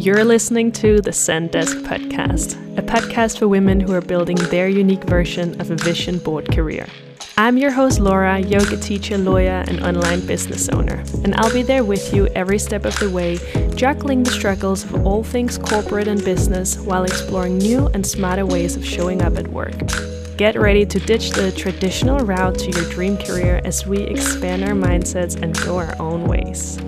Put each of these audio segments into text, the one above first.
You're listening to the Zendesk podcast, a podcast for women who are building their unique version of a vision board career. I'm your host, Laura, yoga teacher, lawyer, and online business owner, and I'll be there with you every step of the way, juggling the struggles of all things corporate and business while exploring new and smarter ways of showing up at work. Get ready to ditch the traditional route to your dream career as we expand our mindsets and go our own ways.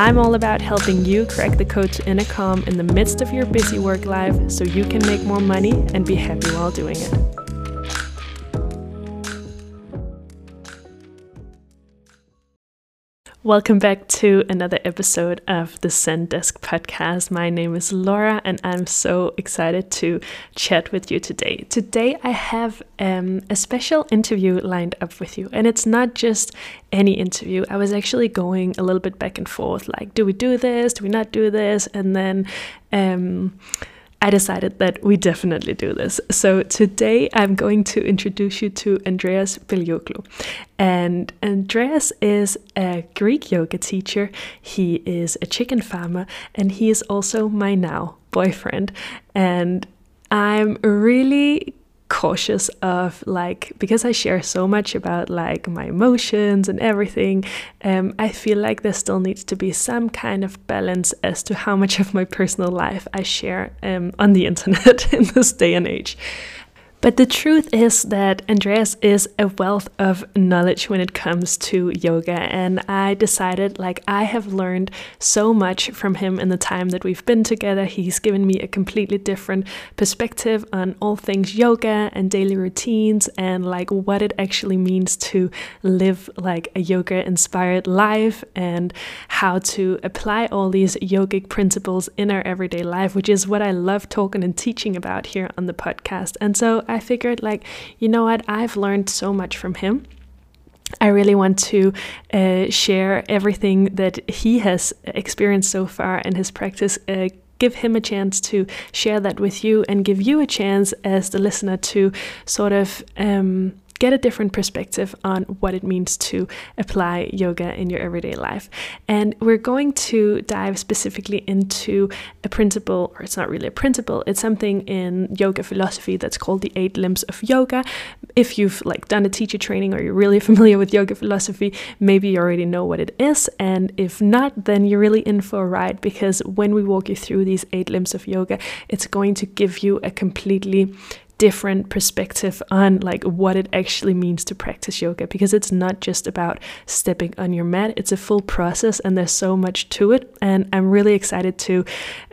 I'm all about helping you crack the code to inner in the midst of your busy work life so you can make more money and be happy while doing it. Welcome back to another episode of the Zendesk podcast. My name is Laura, and I'm so excited to chat with you today. Today, I have um, a special interview lined up with you, and it's not just any interview. I was actually going a little bit back and forth like, do we do this? Do we not do this? And then, um, I decided that we definitely do this. So today I'm going to introduce you to Andreas Belioglou. And Andreas is a Greek yoga teacher, he is a chicken farmer, and he is also my now boyfriend. And I'm really cautious of like because I share so much about like my emotions and everything, um, I feel like there still needs to be some kind of balance as to how much of my personal life I share um, on the internet in this day and age. But the truth is that Andreas is a wealth of knowledge when it comes to yoga. And I decided, like, I have learned so much from him in the time that we've been together. He's given me a completely different perspective on all things yoga and daily routines and, like, what it actually means to live, like, a yoga inspired life and how to apply all these yogic principles in our everyday life, which is what I love talking and teaching about here on the podcast. And so I figured, like, you know what, I've learned so much from him. I really want to uh, share everything that he has experienced so far in his practice. Uh, give him a chance to share that with you and give you a chance as the listener to sort of um, get a different perspective on what it means to apply yoga in your everyday life. And we're going to dive specifically into a principle, or it's not really a principle, it's something in yoga philosophy that's called the eight limbs of yoga. If you've like done a teacher training or you're really familiar with yoga philosophy, maybe you already know what it is. And if not, then you're really in for a ride because when we walk you through these eight limbs of yoga, it's going to give you a completely different perspective on like what it actually means to practice yoga because it's not just about stepping on your mat it's a full process and there's so much to it. And i'm really excited to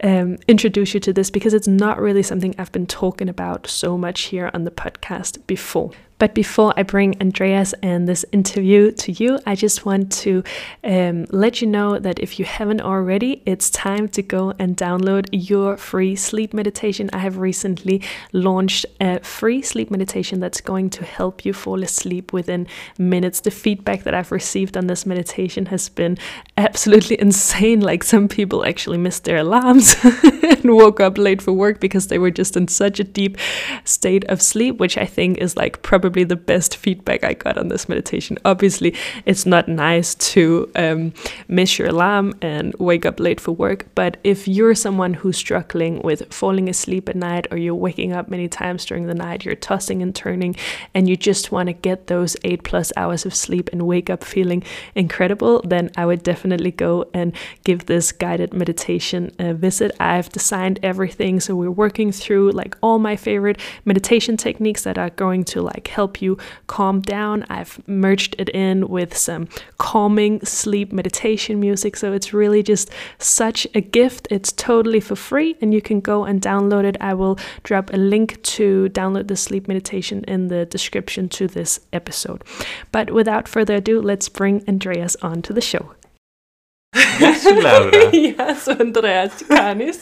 um, introduce you to this because it's not really something i've been talking about so much here on the podcast before but before I bring Andreas and this interview to you, I just want to um, let you know that if you haven't already, it's time to go and download your free sleep meditation. I have recently launched a free sleep meditation that's going to help you fall asleep within minutes. The feedback that I've received on this meditation has been absolutely insane. Like some people actually missed their alarms and woke up late for work because they were just in such a deep state of sleep, which I think is like probably probably the best feedback I got on this meditation. Obviously, it's not nice to um, miss your alarm and wake up late for work, but if you're someone who's struggling with falling asleep at night or you're waking up many times during the night, you're tossing and turning, and you just want to get those eight plus hours of sleep and wake up feeling incredible, then I would definitely go and give this guided meditation a visit. I've designed everything, so we're working through like all my favorite meditation techniques that are going to like help you calm down. I've merged it in with some calming sleep meditation music. So it's really just such a gift. It's totally for free and you can go and download it. I will drop a link to download the sleep meditation in the description to this episode. But without further ado, let's bring Andreas on to the show. Yes, Laura. Γεια σου, Andreas. Τι κάνεις?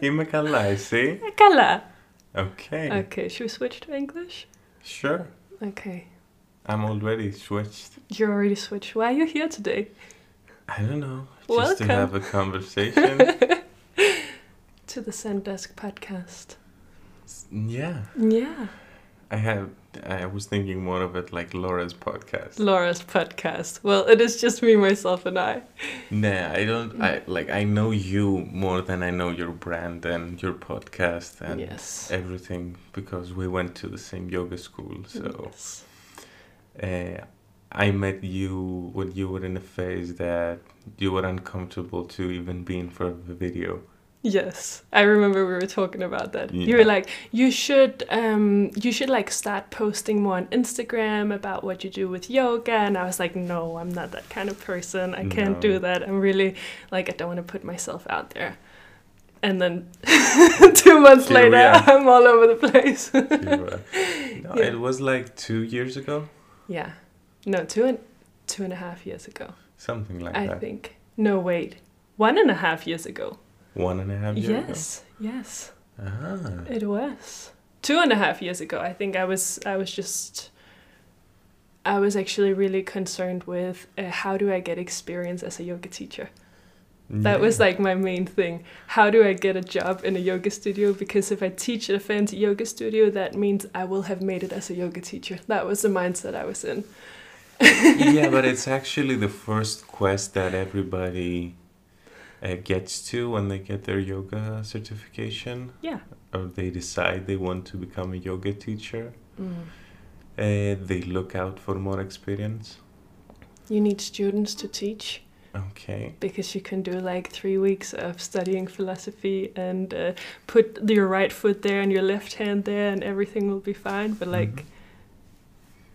Είμαι καλά, εσύ. Καλά. Okay. Okay, should we switch to English? Sure. Okay. I'm already switched. You're already switched. Why are you here today? I don't know. Just to have a conversation. To the Zendesk podcast. yeah. Yeah. I have. I was thinking more of it like Laura's podcast. Laura's podcast. Well, it is just me, myself, and I. Nah, I don't. I like. I know you more than I know your brand and your podcast and Yes. everything because we went to the same yoga school. So Yes. uh, I met you when you were in a phase that you were uncomfortable to even be in front of a video. Yes, I remember we were talking about that. You were like, you should, um, you should like start posting more on Instagram about what you do with yoga, and I was like, no, I'm not that kind of person. I can't do that. I'm really like, I don't want to put myself out there. And then two months Here later. I'm all over the place. No, Yeah. It was like two years ago, yeah, no, two and two and a half years ago, something like I that. I think. No, wait, one and a half years ago. One and a half years Yes, yes. ago. Ah. It was two and a half years ago. I think I was I was just I was actually really concerned with uh, how do I get experience as a yoga teacher. That was like my main thing. How do I get a job in a yoga studio? Because if I teach at a fancy yoga studio, that means I will have made it as a yoga teacher. That was the mindset I was in. yeah, but it's actually the first quest that everybody uh, gets to when they get their yoga certification Yeah. or they decide they want to become a yoga teacher. Uh, they look out for more experience. You need students to teach. Okay. because you can do like three weeks of studying philosophy and uh, put your right foot there and your left hand there and everything will be fine but like Mhm.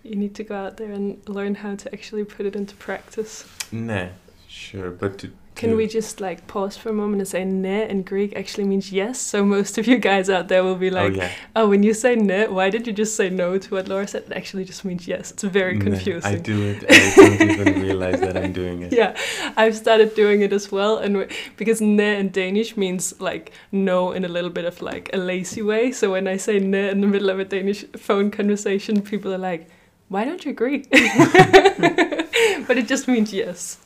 you need to go out there and learn how to actually put it into practice Nah, sure, but to, can to- we just like pause for a moment and say ne in greek actually means yes? So most of you guys out there will be oh, like oh yeah, oh when you say ne why did you just say no to what laura said? It actually just means yes. It's very confusing I do it. I don't even realize that I'm doing it. yeah i've started doing it as well and because ne in danish means like no in a little bit of like a lazy way. So when i say ne in the middle of a danish phone conversation people are like why don't you agree but it just means yes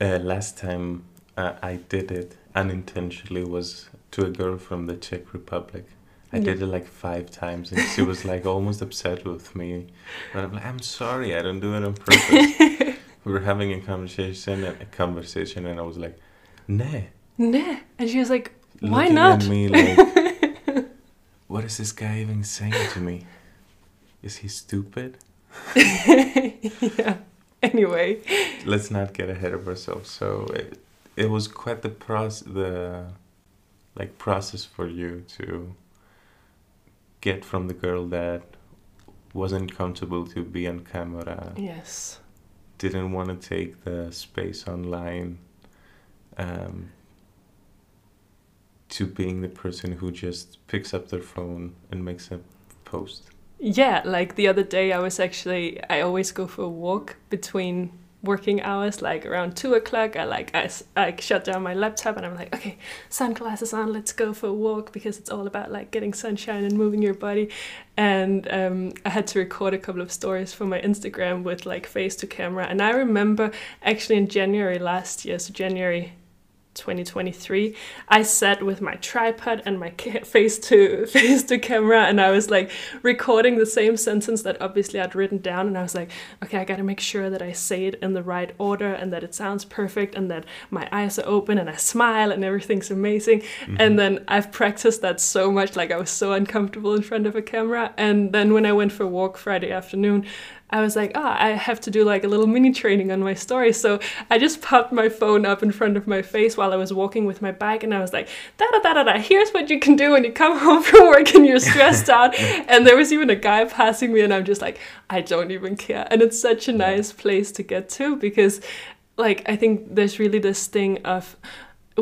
Uh, last time uh, I did it unintentionally was to a girl from the Czech Republic. I did it like five times, and she was like almost upset with me. But I'm like, I'm sorry, I don't do it on purpose. we were having a conversation, and a conversation, and I was like, "Nah." ne and she was like why looking not At me like, what is this guy even saying to me? Is he stupid? yeah anyway let's not get ahead of ourselves. So it, it was quite the process, the like process for you to get from the girl that wasn't comfortable to be on camera, yes didn't want to take the space online, um, to being the person who just picks up their phone and makes a post. Yeah, like the other day, I was actually I always go for a walk between working hours, like around two o'clock. I like I, I shut down my laptop and I'm like, okay, sunglasses on, let's go for a walk because it's all about like getting sunshine and moving your body. And um, I had to record a couple of stories for my Instagram with like face to camera. And I remember actually in January last year, so January 2023 i sat with my tripod and my face to face to camera and i was like recording the same sentence that obviously i'd written down and i was like okay i gotta make sure that i say it in the right order and that it sounds perfect and that my eyes are open and i smile and everything's amazing. Mm-hmm. And then i've practiced that so much like i was so uncomfortable in front of a camera and then when i went for a walk friday afternoon I was like, ah, I have to do like a little mini training on my story. So I just popped my phone up in front of my face while I was walking with my bike, and I was like, da da da da da. Here's what you can do when you come home from work and you're stressed out. And there was even a guy passing me, and I'm just like, I don't even care. And it's such a nice place to get to because, like, I think there's really this thing of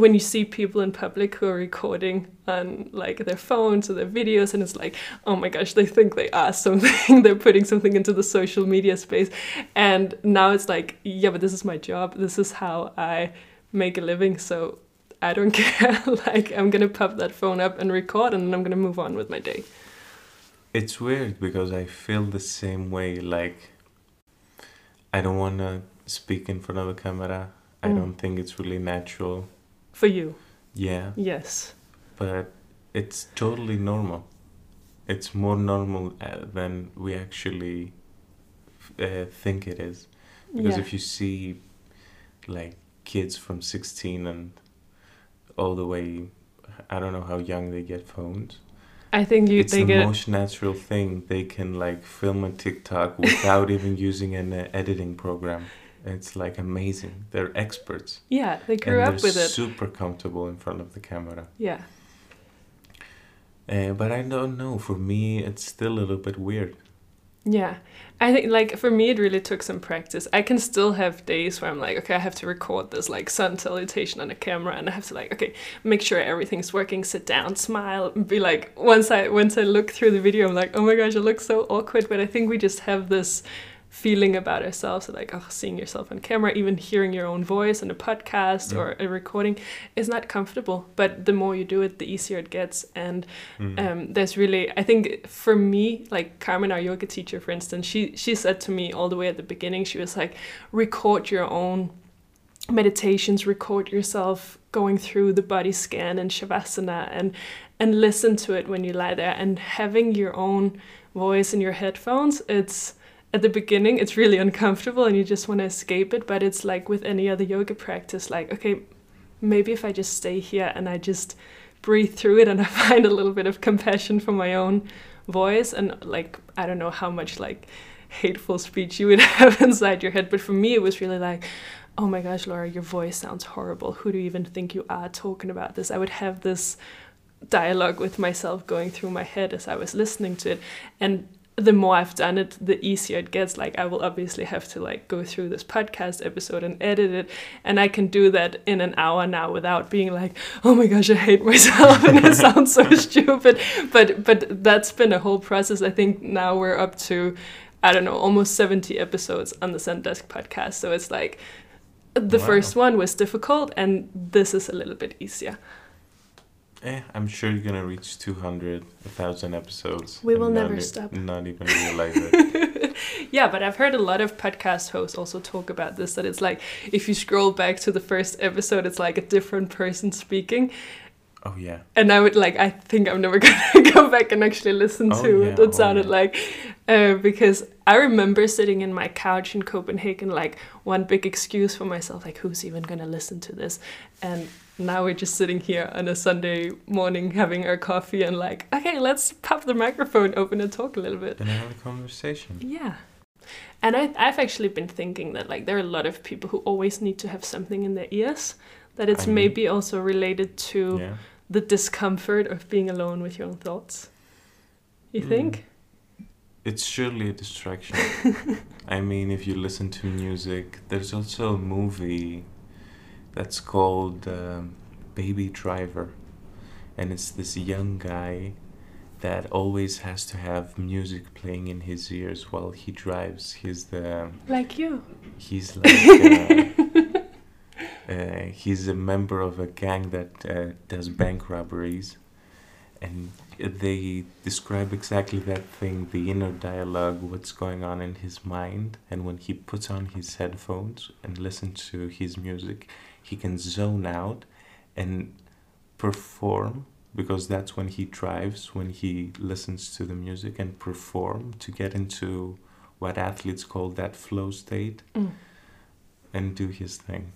when you see people in public who are recording on like their phones or their videos and it's like oh my gosh they think they are something they're putting something into the social media space and now it's like yeah but this is my job this is how i make a living so i don't care like i'm gonna pop that phone up and record and then i'm gonna move on with my day It's weird because I feel the same way. Like, I don't want to speak in front of a camera. I Mm. don't think it's really natural. For you Yeah, yes but it's totally normal. it's more normal uh, than we actually uh, think it is. Because yeah. if you see like kids from 16 and all the way, I don't know how young they get phones. I think you it's the get most natural thing. They can like film a TikTok without even using an uh, editing program. It's like amazing. They're experts. yeah they grew up with it. super comfortable in front of the camera. Yeah. Uh, but I don't know. For me, it's still a little bit weird. Yeah. I think like for me it really took some practice. I can still have days where I'm like, okay, I have to record this like sun salutation on a camera and I have to like, okay, make sure everything's working, sit down, smile, be like once I once I look through the video I'm like, oh my gosh, it looks so awkward. But I think we just have this feeling about ourselves like oh seeing yourself on camera even hearing your own voice on a podcast Mm. or a recording is not comfortable but the more you do it the easier it gets and Mm. um, there's really i think for me like carmen our yoga teacher for instance she she said to me all the way at the beginning she was like record your own meditations record yourself going through the body scan and shavasana and and listen to it when you lie there and having your own voice in your headphones it's at the beginning it's really uncomfortable and you just want to escape it but it's like with any other yoga practice like okay maybe if i just stay here and i just breathe through it and i find a little bit of compassion for my own voice and like i don't know how much like hateful speech you would have inside your head but for me it was really like oh my gosh laura your voice sounds horrible. Who do you even think you are talking about this? I would have this dialogue with myself going through my head as i was listening to it. And the more I've done it, the easier it gets. Like I will obviously have to like go through this podcast episode and edit it, and I can do that in an hour now without being like, oh my gosh, I hate myself and it sounds so stupid. But but that's been a whole process. I think now we're up to, I don't know, almost seventy episodes on the Zendesk podcast. So it's like, the Wow. first one was difficult, and this is a little bit easier. Eh, I'm sure you're gonna reach 200, 1,000 episodes. We will never stop. Not even realize it. Yeah, but I've heard a lot of podcast hosts also talk about this that it's like if you scroll back to the first episode, it's like a different person speaking. oh yeah. And I would like, I think I'm never gonna go back and actually listen Oh, to yeah, what it oh, sounded yeah. like. Uh, because I remember sitting in my couch in Copenhagen, like one big excuse for myself, like, who's even gonna listen to this? And now we're just sitting here on a Sunday morning having our coffee and like, okay, let's pop the microphone open and talk a little bit. And have a conversation. Yeah. And I, I've actually been thinking that like there are a lot of people who always need to have something in their ears. That it's I mean- maybe also related to Yeah. the discomfort of being alone with your own thoughts. You Mm. think? It's surely a distraction. I mean, if you listen to music, there's also a movie that's called um, Baby Driver. And it's this young guy that always has to have music playing in his ears while he drives. He's the Like you. he's like uh, uh, he's a member of a gang that uh, does bank robberies and they describe exactly that thing the inner dialogue what's going on in his mind and when he puts on his headphones and listens to his music he can zone out and perform because that's when he drives when he listens to the music and perform to get into what athletes call that flow state Mm. and do his thing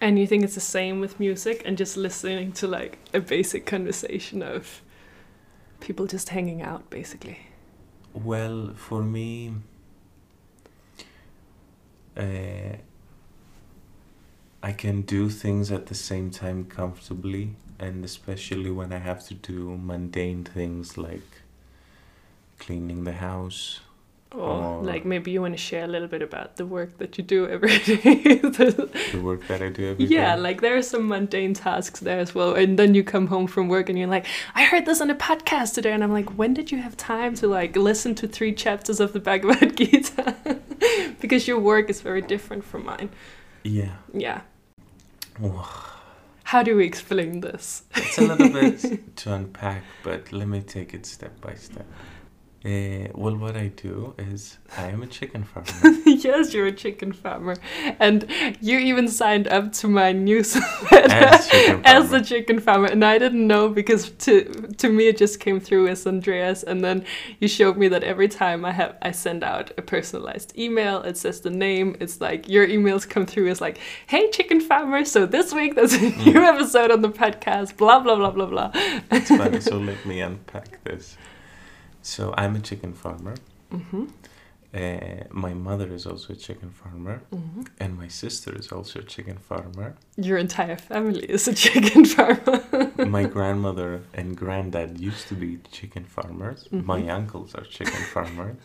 And you think it's the same with music and just listening to like a basic conversation of people just hanging out basically. Well, for me, uh, I can do things at the same time comfortably, and especially when I have to do mundane things like cleaning the house. Or Or- like maybe you want to share a little bit about the work that you do every day. The work that I do every day. yeah, like there are some mundane tasks there as well. And then you come home from work and you're like, I heard this on a podcast today. And I'm like, when did you have time to like listen to three chapters of the Bhagavad Gita? because your work is very different from mine. Yeah. Yeah. How do we explain this? It's a little bit to unpack, but let me take it step by step. Uh, well, what I do is I am a chicken farmer. yes, you're a chicken farmer, and you even signed up to my newsletter As a chicken farmer, and I didn't know because to to me it just came through as Andreas, and then you showed me that every time I have I send out a personalized email, it says the name. It's like your emails come through as like, "Hey, chicken farmer, so this week there's a new Mm. episode on the podcast." Blah blah blah blah blah. It's funny. so let me unpack this. So I'm a chicken farmer. hmm Uh, my mother is also a chicken farmer, hmm and my sister is also a chicken farmer. Your entire family is a chicken farmer. my grandmother and granddad used to be chicken farmers. My Mhm. uncles are chicken farmers.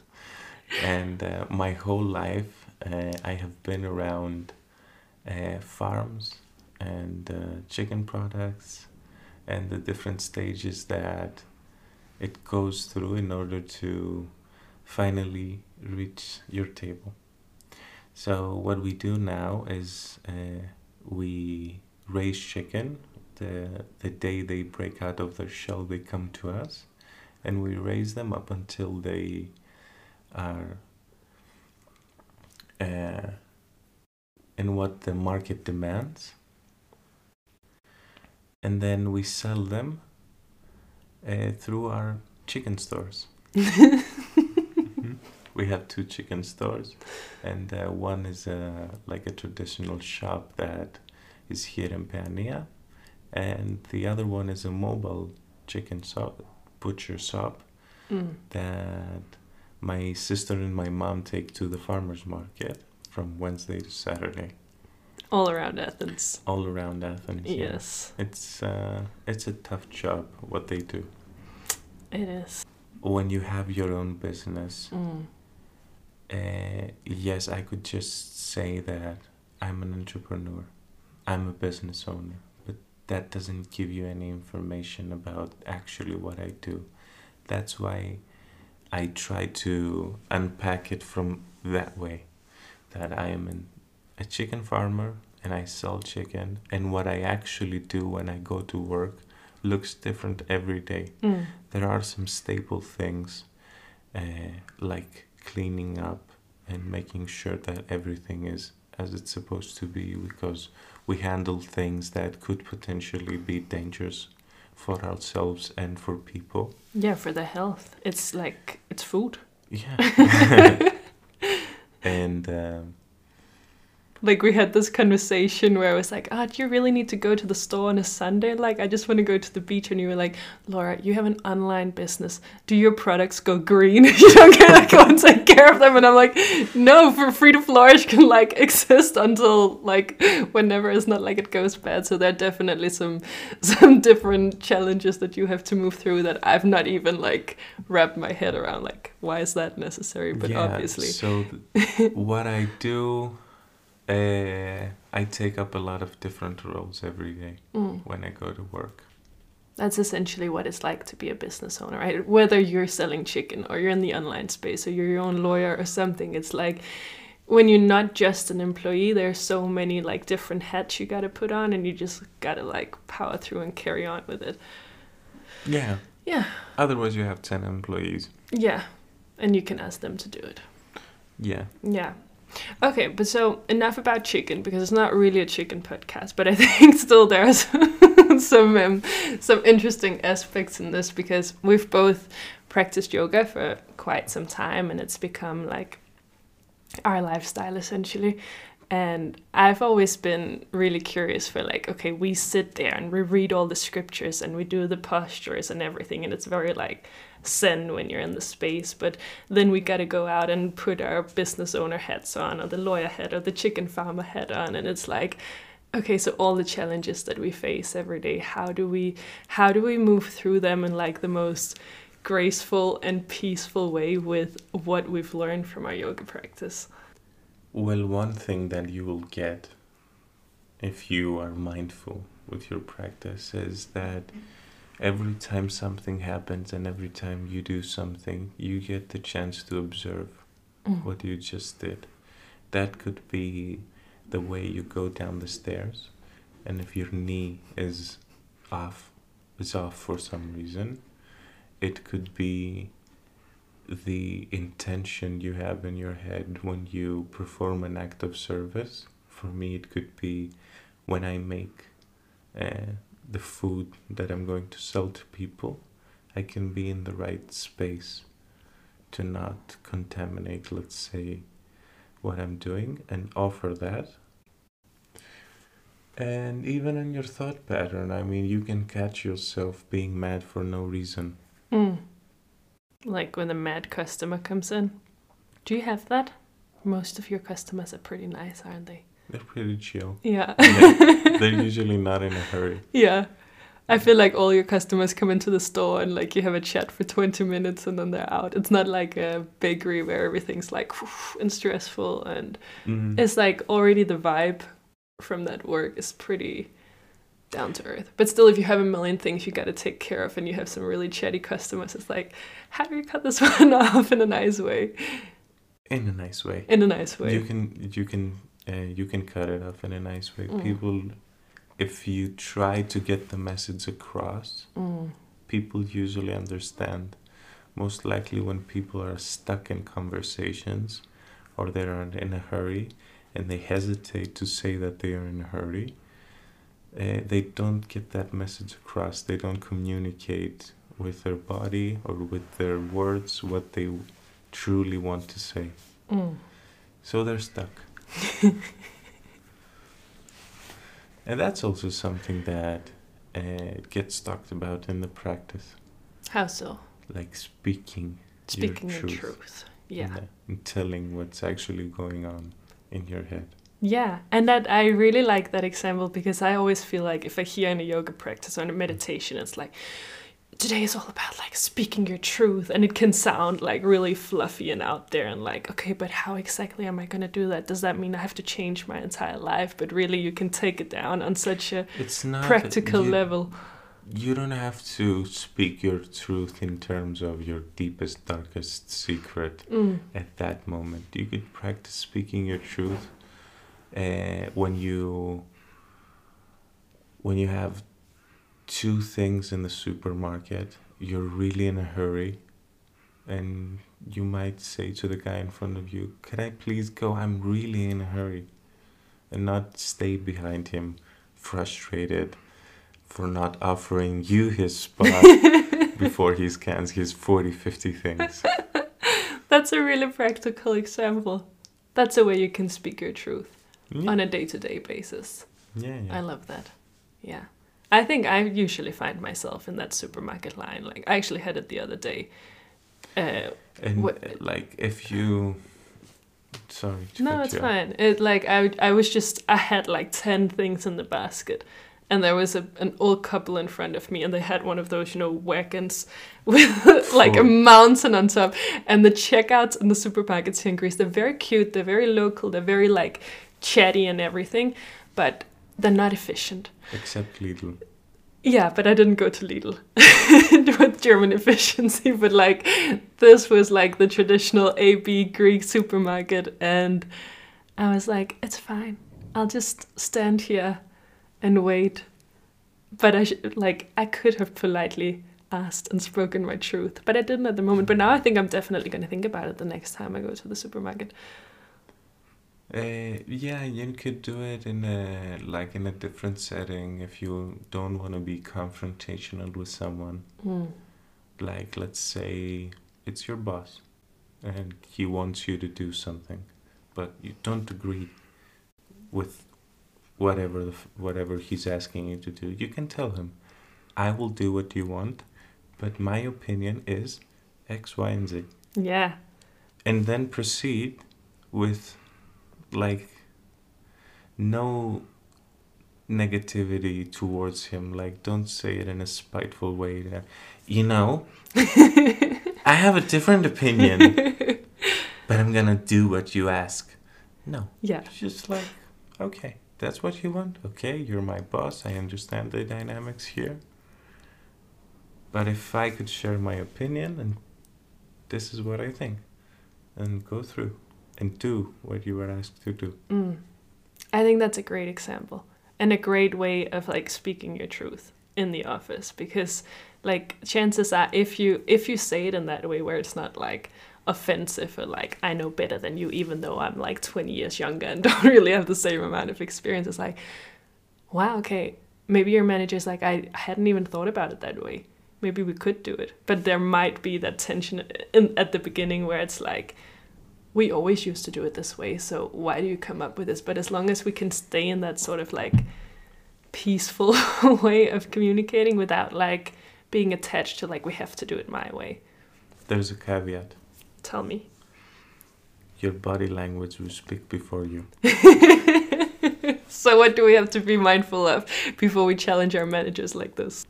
And uh, my whole life, uh, I have been around uh, farms and uh, chicken products and the different stages that it goes through in order to finally reach your table. So, what we do now is uh, we raise chicken the the day they break out of their shell they come to us and we raise them up until they are uh, in what the market demands and then we sell them uh, through our chicken stores Mhm. we have two chicken stores and uh, one is uh, like a traditional shop that is here in Peania and the other one is a mobile chicken shop, butcher shop Mm. that my sister and my mom take to the farmers market from Wednesday to Saturday, All around Athens. all around Athens. yeah. Yes, it's uh, it's a tough job what they do. It is. When you have your own business, Mm. uh, yes, I could just say that I'm an entrepreneur, I'm a business owner, but that doesn't give you any information about actually what I do. That's why I try to unpack it from that way that I am an, a chicken farmer and I sell chicken, and what I actually do when I go to work looks different every day Mm. there are some staple things uh, like cleaning up and making sure that everything is as it's supposed to be because we handle things that could potentially be dangerous for ourselves and for people Yeah, for the health. It's like it's food. yeah and um, Like we had this conversation where I was like, "Ah, do you really need to go to the store on a Sunday? Like, I just want to go to the beach." And you were like, "Laura, you have an online business. Do your products go green? you don't get like go and take care of them." And I'm like, "No, for free to flourish can like exist until like whenever. It's not like it goes bad. So there are definitely some some different challenges that you have to move through that I've not even like wrapped my head around. Like, why is that necessary? But yeah, obviously, so what i do uh, i take up a lot of different roles every day Mm. when i go to work That's essentially what it's like to be a business owner, right? Whether you're selling chicken or you're in the online space or you're your own lawyer or something, it's like when you're not just an employee, there's so many like different hats you gotta put on and you just gotta like power through and carry on with it. yeah Yeah. otherwise you have 10 employees Yeah. And you can ask them to do it. yeah Yeah. Okay, but so enough about chicken because it's not really a chicken podcast, but I think still there's some um, some interesting aspects in this because we've both practiced yoga for quite some time and it's become like our lifestyle essentially. And I've always been really curious for like, okay, we sit there and we read all the scriptures and we do the postures and everything, and it's very like zen when you're in the space. But then we got to go out and put our business owner hats on, or the lawyer hat, or the chicken farmer hat on, and it's like, okay, so all the challenges that we face every day, how do we, how do we move through them in like the most graceful and peaceful way with what we've learned from our yoga practice? Well, one thing that you will get if you are mindful with your practice is that mm-hmm. Every time something happens and every time you do something, you get the chance to observe Mm. what you just did. That could be the way you go down the stairs, and if your knee is off, is off for some reason, it could be the intention you have in your head when you perform an act of service. For me, it could be when I make uh, the food that I'm going to sell to people, I can be in the right space to not contaminate, let's say, what I'm doing and offer that. And even in your thought pattern, I mean, you can catch yourself being mad for no reason. Mm. Like when a mad customer comes in. Do you have that? Most of your customers are pretty nice, aren't they? They're pretty chill. Yeah. They're usually not in a hurry. yeah. I feel like all your customers come into the store and like you have a chat for 20 minutes and then they're out. It's not like a bakery where everything's like and stressful and Mhm. it's like already the vibe from that work is pretty down to earth. But still, if you have a million things you got to take care of and you have some really chatty customers, it's like, how do you cut this one off in a nice way? in a nice way. In a nice way. You can you can you can cut it off in a nice way. Mm. People, if you try to get the message across, Mm. people usually understand. Most likely, when people are stuck in conversations, or they are in a hurry, and they hesitate to say that they are in a hurry, uh, they don't get that message across. They don't communicate with their body or with their words what they truly want to say. Mm. So they're stuck. and that's also something that uh, gets talked about in the practice, How so? like speaking Speaking your the truth. truth. Yeah. and, uh, and telling what's actually going on in your head. Yeah, and that I really like that example because I always feel like if I hear in a yoga practice or in a meditation, it's like today is all about like speaking your truth, and it can sound like really fluffy and out there, and like okay, but how exactly am I gonna do that? Does that mean I have to change my entire life? But really, you can take it down on such a It's not practical you, level. You don't have to speak your truth in terms of your deepest, darkest secret Mm. at that moment. You could practice speaking your truth uh, when you when you have two things in the supermarket. You're really in a hurry, and you might say to the guy in front of you, "Can I please go? I'm really in a hurry," and not stay behind him, frustrated for not offering you his spot before he scans his 40, 50 things. That's a really practical example. That's a way you can speak your truth Yeah, on a day to day basis. yeah. yeah. I love that. Yeah. I think I usually find myself in that supermarket line. Like I actually had it the other day. Uh, And uh, like if you, sorry. no, it's fine. It like I I was just I had like ten things in the basket, and there was a, an old couple in front of me, and they had one of those you know wagons with like a Full. mountain on top. And the checkouts in the supermarkets here in Greece, they're very cute. They're very local. They're very like chatty and everything, but they're not efficient. Except Lidl. Yeah, but I didn't go to Lidl with German efficiency. But like, this was like the traditional AB Greek supermarket, and I was like, it's fine. I'll just stand here and wait. But I sh- like I could have politely asked and spoken my truth, but I didn't at the moment. But now I think I'm definitely going to think about it the next time I go to the supermarket. Uh, yeah, you could do it in a like in a different setting if you don't want to be confrontational with someone. Mm. Like let's say it's your boss, and he wants you to do something, but you don't agree with whatever the, f- whatever he's asking you to do. You can tell him, "I will do what you want, but my opinion is X, Y, and Z." Yeah, and then proceed with like no negativity towards him. Like don't say it in a spiteful way that you know i have a different opinion but i'm gonna do what you ask. No. Yeah, it's just like okay that's what you want. Okay you're my boss. I understand the dynamics here. But if i could share my opinion and this is what i think. And go through and do what you were asked to do. Mm. I think that's a great example and a great way of like speaking your truth in the office because like chances are if you if you say it in that way where it's not like offensive or like I know better than you even though I'm like 20 years younger and don't really have the same amount of experience it's like wow okay maybe your manager's like I hadn't even thought about it that way. Maybe we could do it. But there might be that tension in, at the beginning where it's like we always used to do it this way so why do you come up with this but as long as we can stay in that sort of like peaceful way of communicating without like being attached to like we have to do it my way There's a caveat. tell me Your body language will speak before you. so what do we have to be mindful of before we challenge our managers like this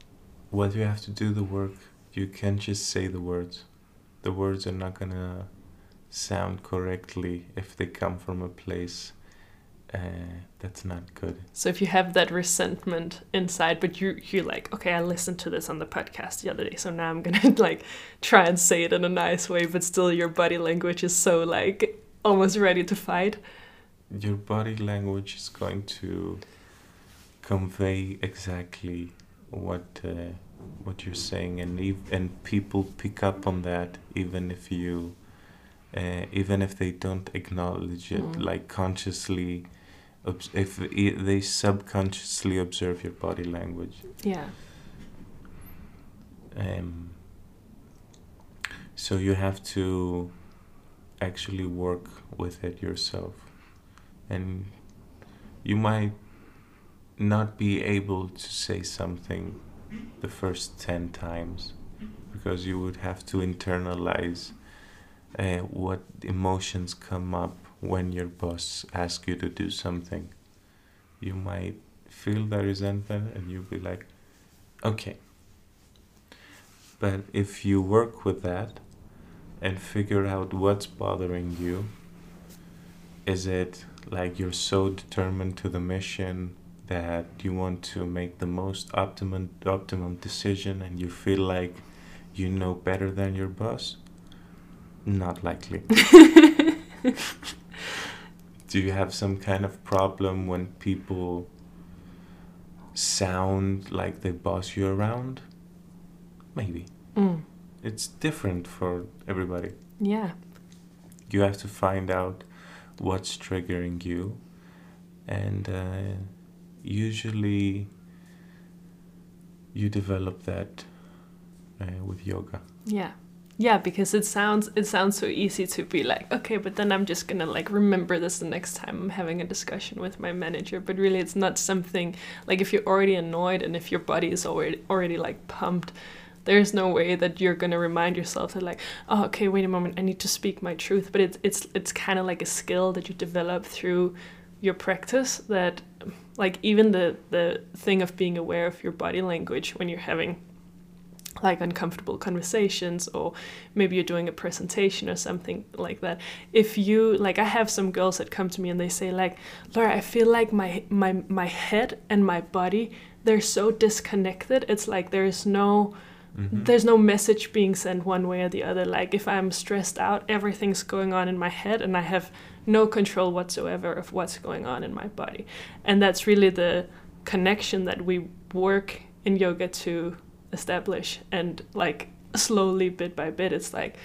What you have to do the work, you can't just say the words. The words are not gonna sound correctly if they come from a place uh, that's not good. so if you have that resentment inside but you you're like okay i listened to this on the podcast the other day so now i'm gonna like try and say it in a nice way but still your body language is so like almost ready to fight Your body language is going to convey exactly what uh, what you're saying, and ev- and people pick up on that even if you. Uh, even if they don't acknowledge it, Mm. like consciously, if i- they subconsciously observe your body language, yeah. Um, so you have to actually work with it yourself. And you might not be able to say something the first 10 times because you would have to internalize uh, what emotions come up when your boss asks you to do something you might feel the resentment and you'll be like okay but if you work with that and figure out what's bothering you, is it like you're so determined to the mission that you want to make the most optimum optimum decision and you feel like you know better than your boss? Not likely. Do you have some kind of problem when people sound like they boss you around? Maybe. mm. It's different for everybody. yeah You have to find out what's triggering you, and uh, usually you develop that uh, with yoga. Yeah. Yeah, because it sounds it sounds so easy to be like, okay, but then I'm just gonna like remember this the next time I'm having a discussion with my manager. But really it's not something like if you're already annoyed and if your body is already already like pumped, there's no way that you're gonna remind yourself that like, oh okay, wait a moment, I need to speak my truth. But it's it's it's kinda like a skill that you develop through your practice that like even the the thing of being aware of your body language when you're having like uncomfortable conversations or maybe you're doing a presentation or something like that. If you like i have some girls that come to me and they say like laura i feel like my my my head and my body they're so disconnected. It's like there's no Mhm. there's no message being sent one way or the other. Like if i'm stressed out everything's going on in my head and i have no control whatsoever of what's going on in my body. And that's really the connection that we work in yoga to establish and like slowly bit by bit it's like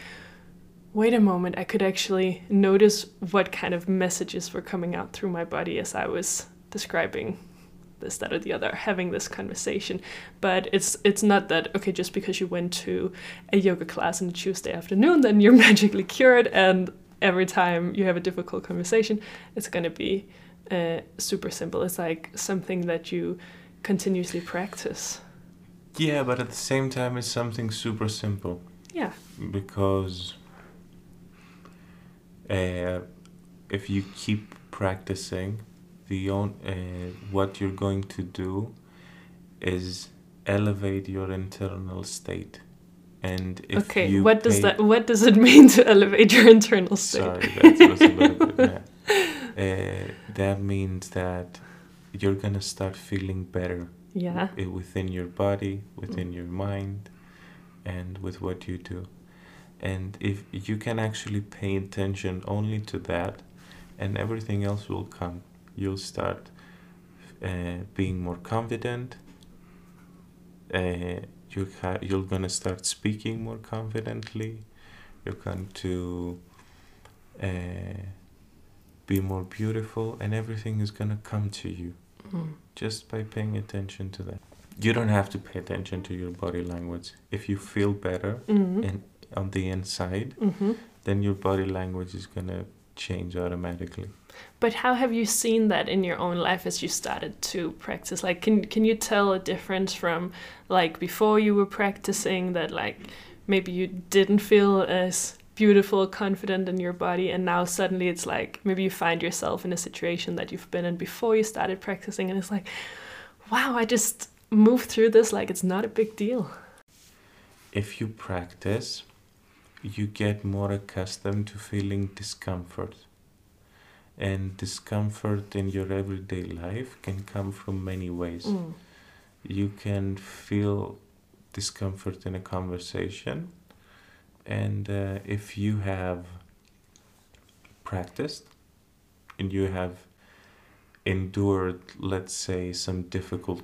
wait a moment i could actually notice what kind of messages were coming out through my body as i was describing this that or the other having this conversation. But it's it's not that okay just because you went to a yoga class on a tuesday afternoon then you're magically cured and every time you have a difficult conversation it's going to be uh, super simple. It's like something that you continuously practice Yeah, but at the same time, it's something super simple yeah because uh, if you keep practicing, the on, uh, what you're going to do is elevate your internal state. And if okay you what does that what does it mean to elevate your internal state Sorry, that was a little bit mad. Uh, that means that you're gonna start feeling better yeah i- within your body, within your mind, and with what you do. And if you can actually pay attention only to that, and everything else will come, you'll start uh, being more confident. Uh, you ha- you're gonna start speaking more confidently. You're going to uh, be more beautiful, and everything is gonna come to you Mm. just by paying attention to that. You don't have to pay attention to your body language. If you feel better Mm. in, on the inside, hmm then your body language is gonna change automatically. But how have you seen that in your own life as you started to practice? Like, can can you tell a difference from like before you were practicing that like maybe you didn't feel as beautiful, confident in your body, and now suddenly it's like maybe you find yourself in a situation that you've been in before you started practicing, and it's like, wow, I just moved through this like it's not a big deal. If you practice, you get more accustomed to feeling discomfort. And discomfort in your everyday life can come from many ways. Mm. You can feel discomfort in a conversation, and uh, if you have practiced and you have endured, let's say, some difficult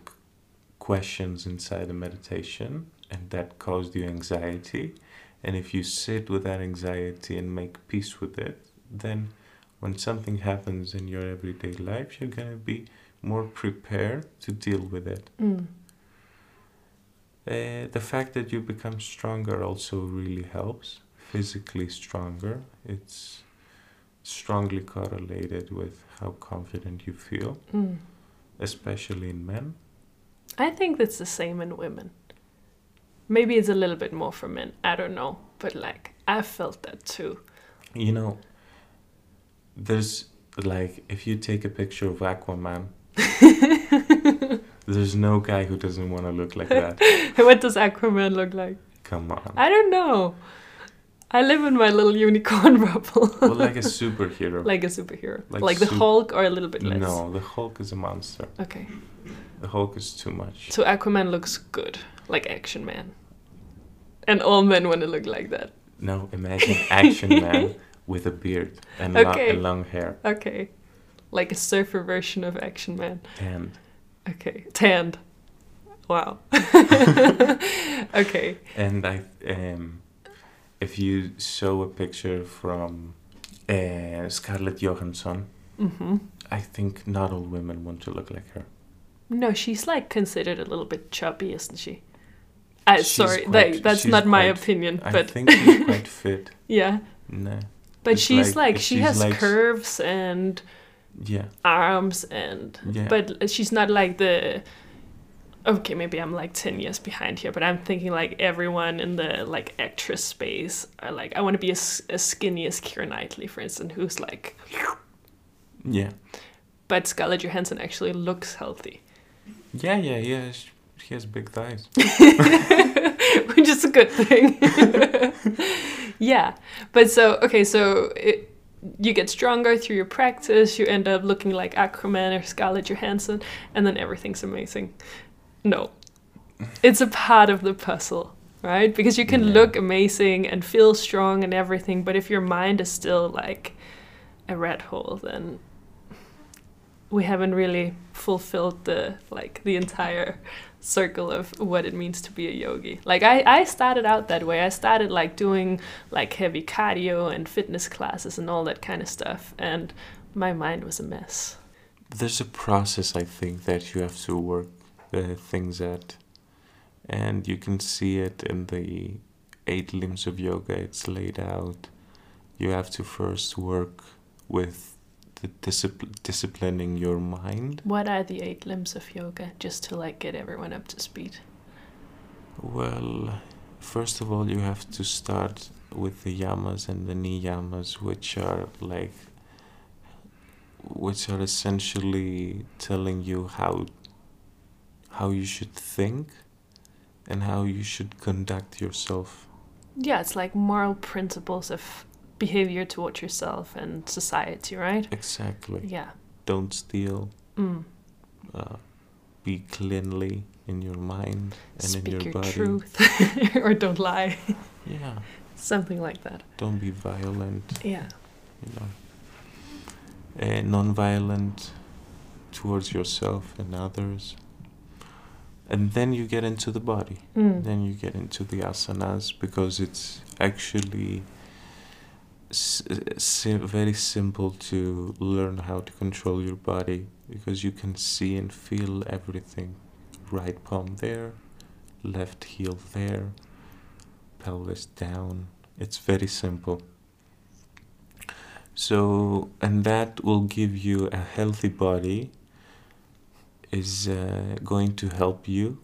questions inside a meditation, and that caused you anxiety, and if you sit with that anxiety and make peace with it, then when something happens in your everyday life, you're going to be more prepared to deal with it. Mm. Uh, the fact that you become stronger also really helps. Physically stronger, it's strongly correlated with how confident you feel, Mm. especially in men. I think that's the same in women. Maybe it's a little bit more for men. I don't know, but like I felt that too. You know, there's like if you take a picture of Aquaman, there's no guy who doesn't want to look like that. what does Aquaman look like? Come on. I don't know. I live in my little unicorn bubble. Well, like a superhero. like a superhero. Like Like, the Hulk or a little bit less. no, the Hulk is a monster. Okay. The Hulk is too much. So Aquaman looks good. Like Action Man. And all men want to look like that. No, imagine Action Man with a beard and, lo- and long hair Okay. Like a surfer version of Action Man. and Okay. Tanned. Wow. okay. and I um, if you show a picture from uh, Scarlett Johansson, hmm I think not all women want to look like her. No, she's like considered a little bit chubby, isn't she? I She's sorry, quite- that, that's not my quite- opinion, I but think she's quite fit. yeah. No, But It's she's like- like, she has like- curves and yeah, arms and yeah. but she's not like the okay maybe i'm like 10 years behind here but i'm thinking like everyone in the like actress space are like i want to be as, as skinny as Keira Knightley for instance who's like yeah, but Scarlett Johansson actually looks healthy yeah, yeah, yeah. She, she has big thighs. which is a good thing yeah but so okay so it, you get stronger through your practice you end up looking like Aquaman or Scarlett Johansson and then everything's amazing. No. It's a part of the puzzle right? Because you can Yeah. look amazing and feel strong and everything but if your mind is still like a rat hole then we haven't really fulfilled the like the entire circle of what it means to be a yogi. Like I, I started out that way. I started like doing like heavy cardio and fitness classes and all that kind of stuff and my mind was a mess. There's a process I think that you have to work uh, things at, and you can see it in the eight limbs of yoga. It's laid out. You have to first work with the discipl- disciplining your mind. What are the eight limbs of yoga just to like get everyone up to speed? Well, first of all, you have to start with the yamas and the niyamas, which are like, which are essentially telling you how, how you should think, and how you should conduct yourself. Yeah, it's like moral principles of behavior towards yourself and society, right? Exactly. Yeah. Don't steal. Mm. Uh, be cleanly in your mind and in Speak your, your, body. truth or don't lie. Yeah. Something like that. Don't be violent. Yeah. you know, uh, non-violent towards yourself and others. and then you get into the body Mm. then you get into the asanas because it's actually s- very simple to learn how to control your body because you can see and feel everything. Right palm there left heel there pelvis down. It's very simple. So and that will give you a healthy body is uh, going to help you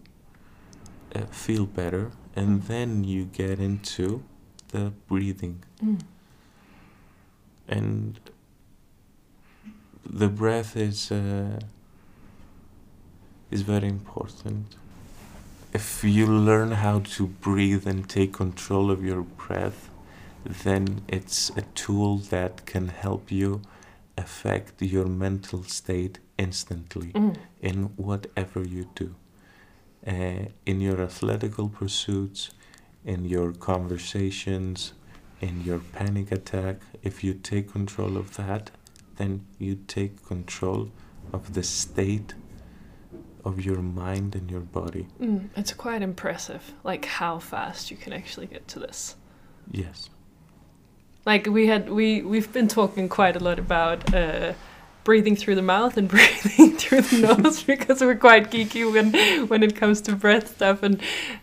uh, feel better and then you get into the breathing. Mm. And the breath is uh, is very important if you learn how to breathe and take control of your breath then it's a tool that can help you affect your mental state instantly Mm. in whatever you do. Uh, in your athletical pursuits, in your conversations, in your panic attack, if you take control of that, then you take control of the state of your mind and your body. Mm. It's quite impressive, like how fast you can actually get to this. Yes. Like we had, we we've been talking quite a lot about uh, breathing through the mouth and breathing through the nose because we're quite geeky when when it comes to breath stuff, and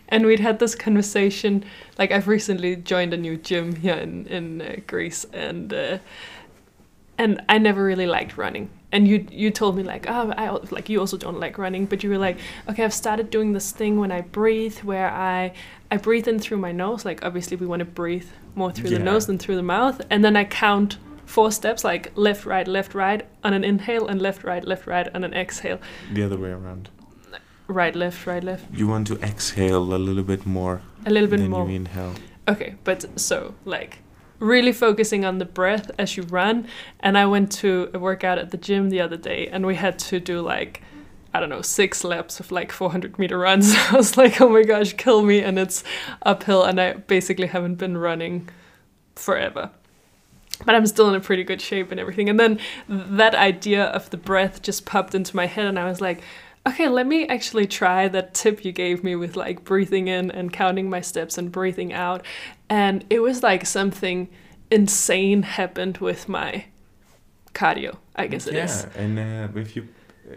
and we'd had this conversation. Like I've recently joined a new gym here in in uh, Greece, and uh, and I never really liked running. And you you told me like oh I like you also don't like running, but you were like okay I've started doing this thing when I breathe where I I breathe in through my nose. Like obviously we want to breathe more through the nose than through the mouth, and then I count four steps like left right left right on an inhale and left right left right on an exhale. The other way around. Right left right left You want to exhale a little bit more a little bit than more. you inhale. Okay, but so like really focusing on the breath as you run. And I went to a workout at the gym the other day, and we had to do like I don't know six laps of like 400 meter runs. I was like, oh my gosh, kill me! And it's uphill, and I basically haven't been running forever. But I'm still in a pretty good shape and everything. And then that idea of the breath just popped into my head, and I was like, okay, let me actually try that tip you gave me with like breathing in and counting my steps and breathing out. And it was like something insane happened with my cardio, I guess it yeah, is. and uh, if you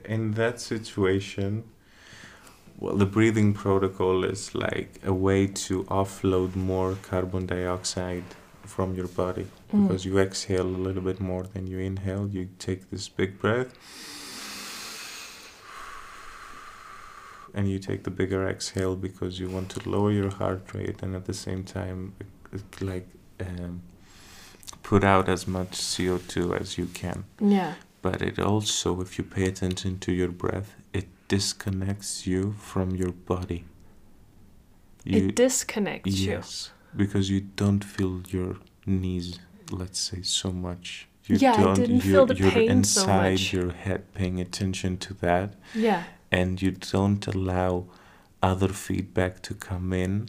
in that situation, well, the breathing protocol is like a way to offload more carbon dioxide from your body Mm. because you exhale a little bit more than you inhale. You take this big breath. And you take the bigger exhale because you want to lower your heart rate and at the same time, like, um, put out as much CO2 as you can Yeah. but it also if you pay attention to your breath it disconnects you from your body you it disconnects you. yes because you don't feel your knees let's say so much you Yeah, I don't didn't you're, feel the you're pain so inside much. your head paying attention to that Yeah. and you don't allow other feedback to come in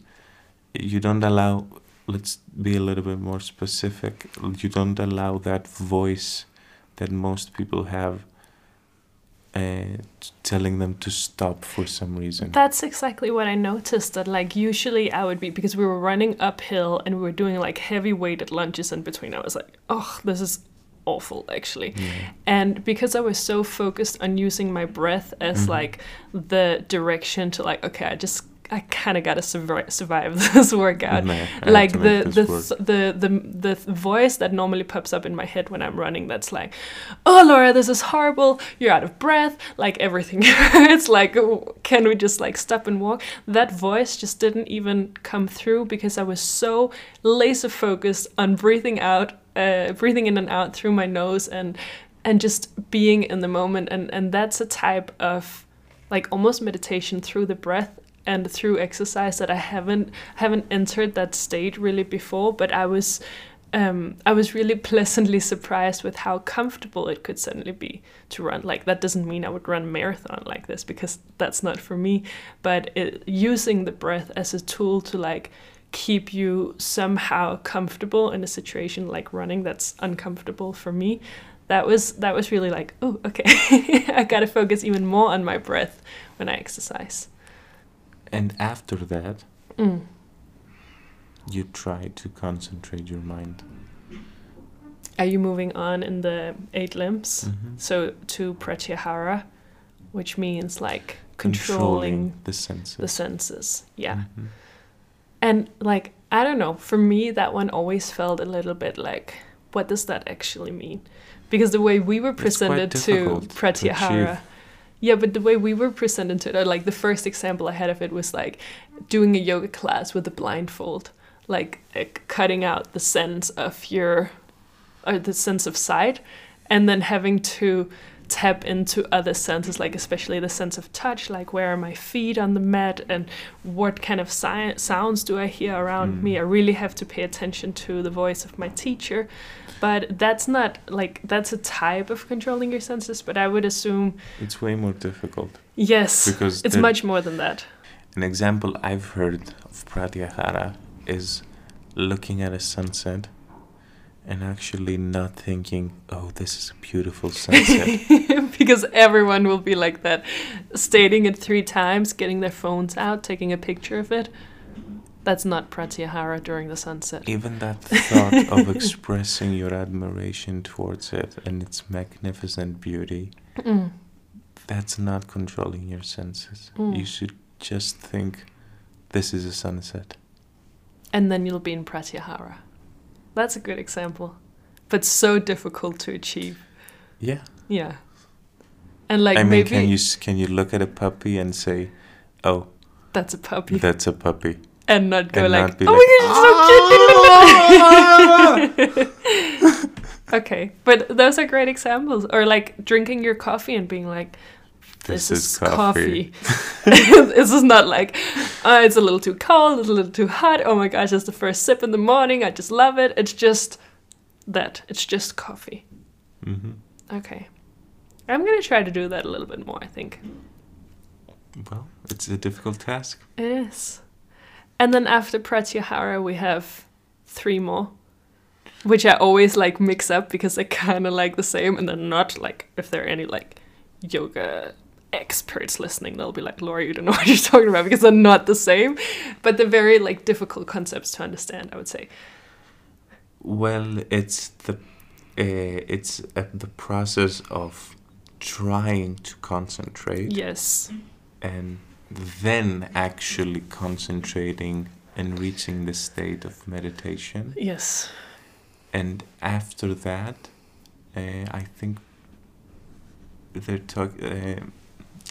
you don't allow let's be a little bit more specific you don't allow that voice that most people have uh, telling them to stop for some reason That's exactly what I noticed. That like usually I would be because we were running uphill and we were doing like heavy weighted lunges in between. I was like, oh, this is awful actually. yeah. And because I was so focused on using my breath as Mhm. like the direction to like, okay, I just I kind of gotta survive, survive this workout. Like the the, th- the the the voice that normally pops up in my head when I'm running that's like oh Laura this is horrible. You're out of breath. Like everything. Hurts like "Oh, can we just like stop and walk? That voice just didn't even come through because I was so laser focused on breathing out uh, breathing in and out through my nose and and just being in the moment. And and that's a type of like almost meditation through the breath and through exercise that I haven't haven't entered that state really before but I was um, I was really pleasantly surprised with how comfortable it could suddenly be to run. Like that doesn't mean I would run a marathon like this because that's not for me. But it, using the breath as a tool to like keep you somehow comfortable in a situation like running that's uncomfortable for me, that was that was really like oh okay I gotta focus even more on my breath when I exercise. And after that, Mm. you try to concentrate your mind. Are you moving on in the eight limbs? Mhm. So to pratyahara, which means like controlling, the senses. the senses. Yeah. Mhm. And like, I don't know, for me, that one always felt a little bit like, what does that actually mean? Because the way we were presented to to pratyahara. achieve. Yeah, but the way we were presented to it, like the first example I had of it was like doing a yoga class with a blindfold, like uh, cutting out the sense of your, or the sense of sight, and then having to tap into other senses, like especially the sense of touch, like where are my feet on the mat and what kind of si- sounds do I hear around Mm. me. I really have to pay attention to the voice of my teacher. But that's not like that's a type of controlling your senses, but I would assume It's way more difficult. yes, Because it's much more than that. An example I've heard of pratyahara is looking at a sunset and actually not thinking, oh, this is a beautiful sunset. because everyone will be like that, stating it three times, getting their phones out, taking a picture of it. That's not pratyahara during the sunset. Even that thought of expressing your admiration towards it and its magnificent beauty, Mm. that's not controlling your senses. Mm. You should just think, this is a sunset. And then you'll be in pratyahara. That's a good example, but so difficult to achieve. Yeah. Yeah. And like I mean, maybe can you s- can you look at a puppy and say, "Oh, that's a puppy, that's a puppy," and not go and like, not "Oh my gosh, it's so oh! cute." okay, but those are great examples. Or like drinking your coffee and being like, "This, This is, is coffee." coffee. this is not like, uh, "It's a little too cold. It's a little too hot." Oh my gosh, it's the first sip in the morning. I just love it. It's just that. It's just coffee. hmm Okay. I'm gonna try to do that a little bit more, I think. Well, it's a difficult task. It is. And then after Pratyahara, we have three more, which I always like mix up because they're kind of like the same, and they're not like if there are any like yoga experts listening, they'll be like, Laura, you don't know what you're talking about because they're not the same, but they're very like difficult concepts to understand. I would say. Well, it's the uh, it's uh, the process of trying to concentrate Yes. and then actually concentrating and reaching the state of meditation. Yes. And after that, uh, I think they're talk uh,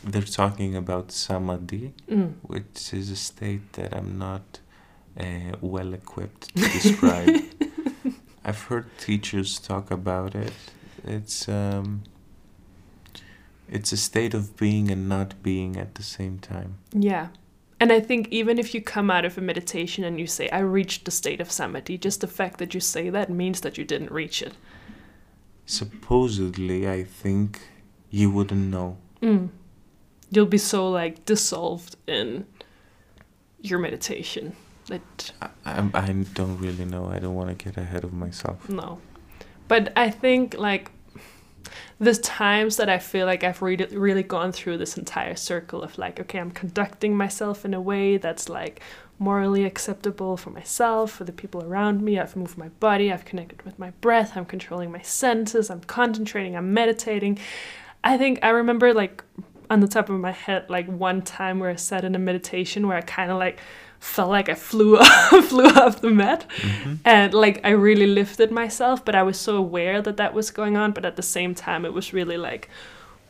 they're talking about samadhi, Mm. which is a state that I'm not uh, well equipped to describe. I've heard teachers talk about it. It's um, it's a state of being and not being at the same time. Yeah. And I think even if you come out of a meditation and you say, I reached the state of samadhi, just the fact that you say that means that you didn't reach it. Supposedly, I think you wouldn't know. Mm. You'll be so like dissolved in your meditation that I, I, I don't really know. I don't want to get ahead of myself. no. But I think like the times that I feel like I've really really gone through this entire circle of like, okay, I'm conducting myself in a way that's like morally acceptable for myself, for the people around me. I've moved my body, I've connected with my breath, I'm controlling my senses, I'm concentrating, I'm meditating. I think I remember like on the top of my head like one time where I sat in a meditation where I kind of like felt like I flew off, flew off the mat Mhm. and like I really lifted myself, but I was so aware that that was going on. But at the same time, it was really like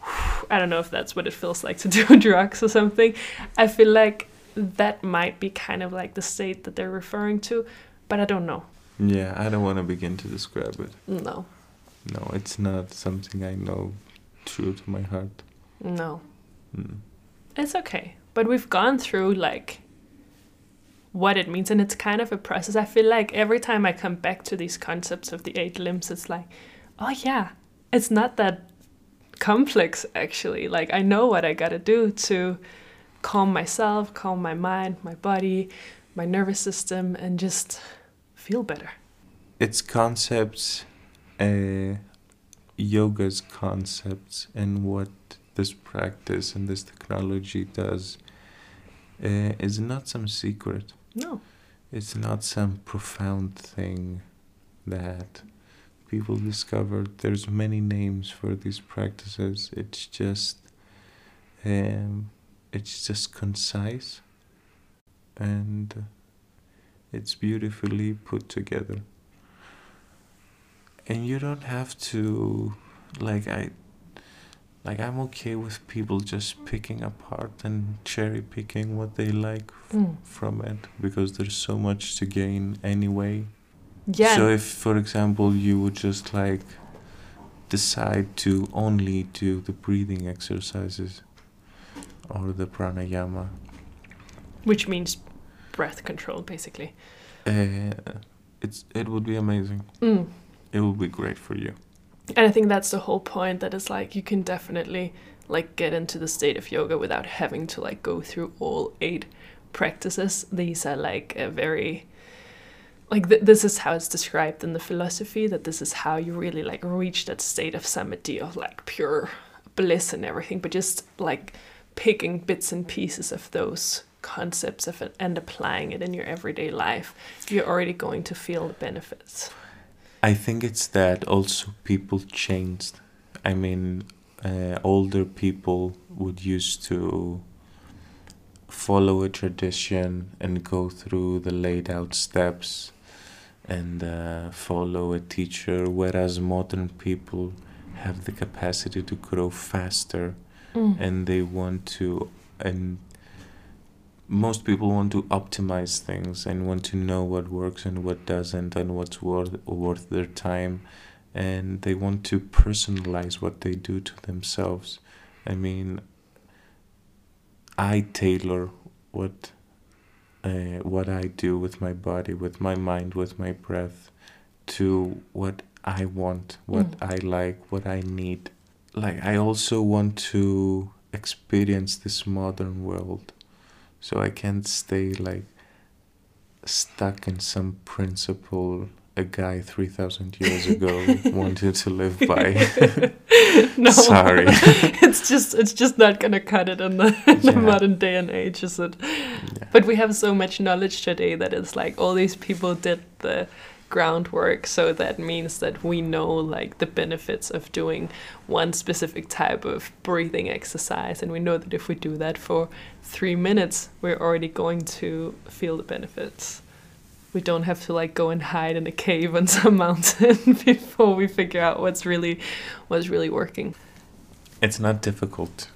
I don't know if that's what it feels like to do drugs or something. I feel like that might be kind of like the state that they're referring to, but I don't know. Yeah, I don't want to begin to describe it. No, No, it's not something I know true to my heart. No, Mm. it's okay. But we've gone through like what it means, and it's kind of a process. I feel like every time I come back to these concepts of the eight limbs, it's like, oh yeah, it's not that complex actually. Like I know what I gotta do to calm myself, calm my mind, my body, my nervous system, and just feel better. It's concepts, uh, yoga's concepts, and what this practice and this technology does uh, is not some secret. No. It's not some profound thing that people discovered. There's many names for these practices. It's just, um, it's just concise, and it's beautifully put together. And you don't have to, like I, like I'm okay with people just picking apart and cherry picking what they like f- Mm. from it because there's so much to gain anyway. Yeah. So if, for example, you would just like decide to only do the breathing exercises or the pranayama, which means breath control, basically. uh, it's it would be amazing. Mm. It would be great for you. And I think that's the whole point that is like you can definitely like get into the state of yoga without having to like go through all eight practices. These are like a very like th- this is how it's described in the philosophy that this is how you really like reach that state of samadhi of like pure bliss and everything but just like picking bits and pieces of those concepts of it and applying it in your everyday life you're already going to feel the benefits I think it's that also people changed. I mean, uh, older people would used to follow a tradition and go through the laid out steps and uh, follow a teacher, whereas modern people have the capacity to grow faster and they want to and most people want to optimize things and want to know what works and what doesn't and what's worth worth their time. And they want to personalize what they do to themselves. I mean i tailor what uh, what i do with my body with my mind with my breath to what i want what Mm. i like what i need. Like i also want to experience this modern world so I can't stay like stuck in some principle a guy 3000 years ago wanted to live by. no Sorry. it's just it's just not gonna cut it in the, in the modern day and age is it Yeah. but we have so much knowledge today that it's like all these people did the groundwork so that means that we know like the benefits of doing one specific type of breathing exercise. And we know that if we do that for three minutes we're already going to feel the benefits. We don't have to like go and hide in a cave on some mountain before we figure out what's really what's really working. It's not difficult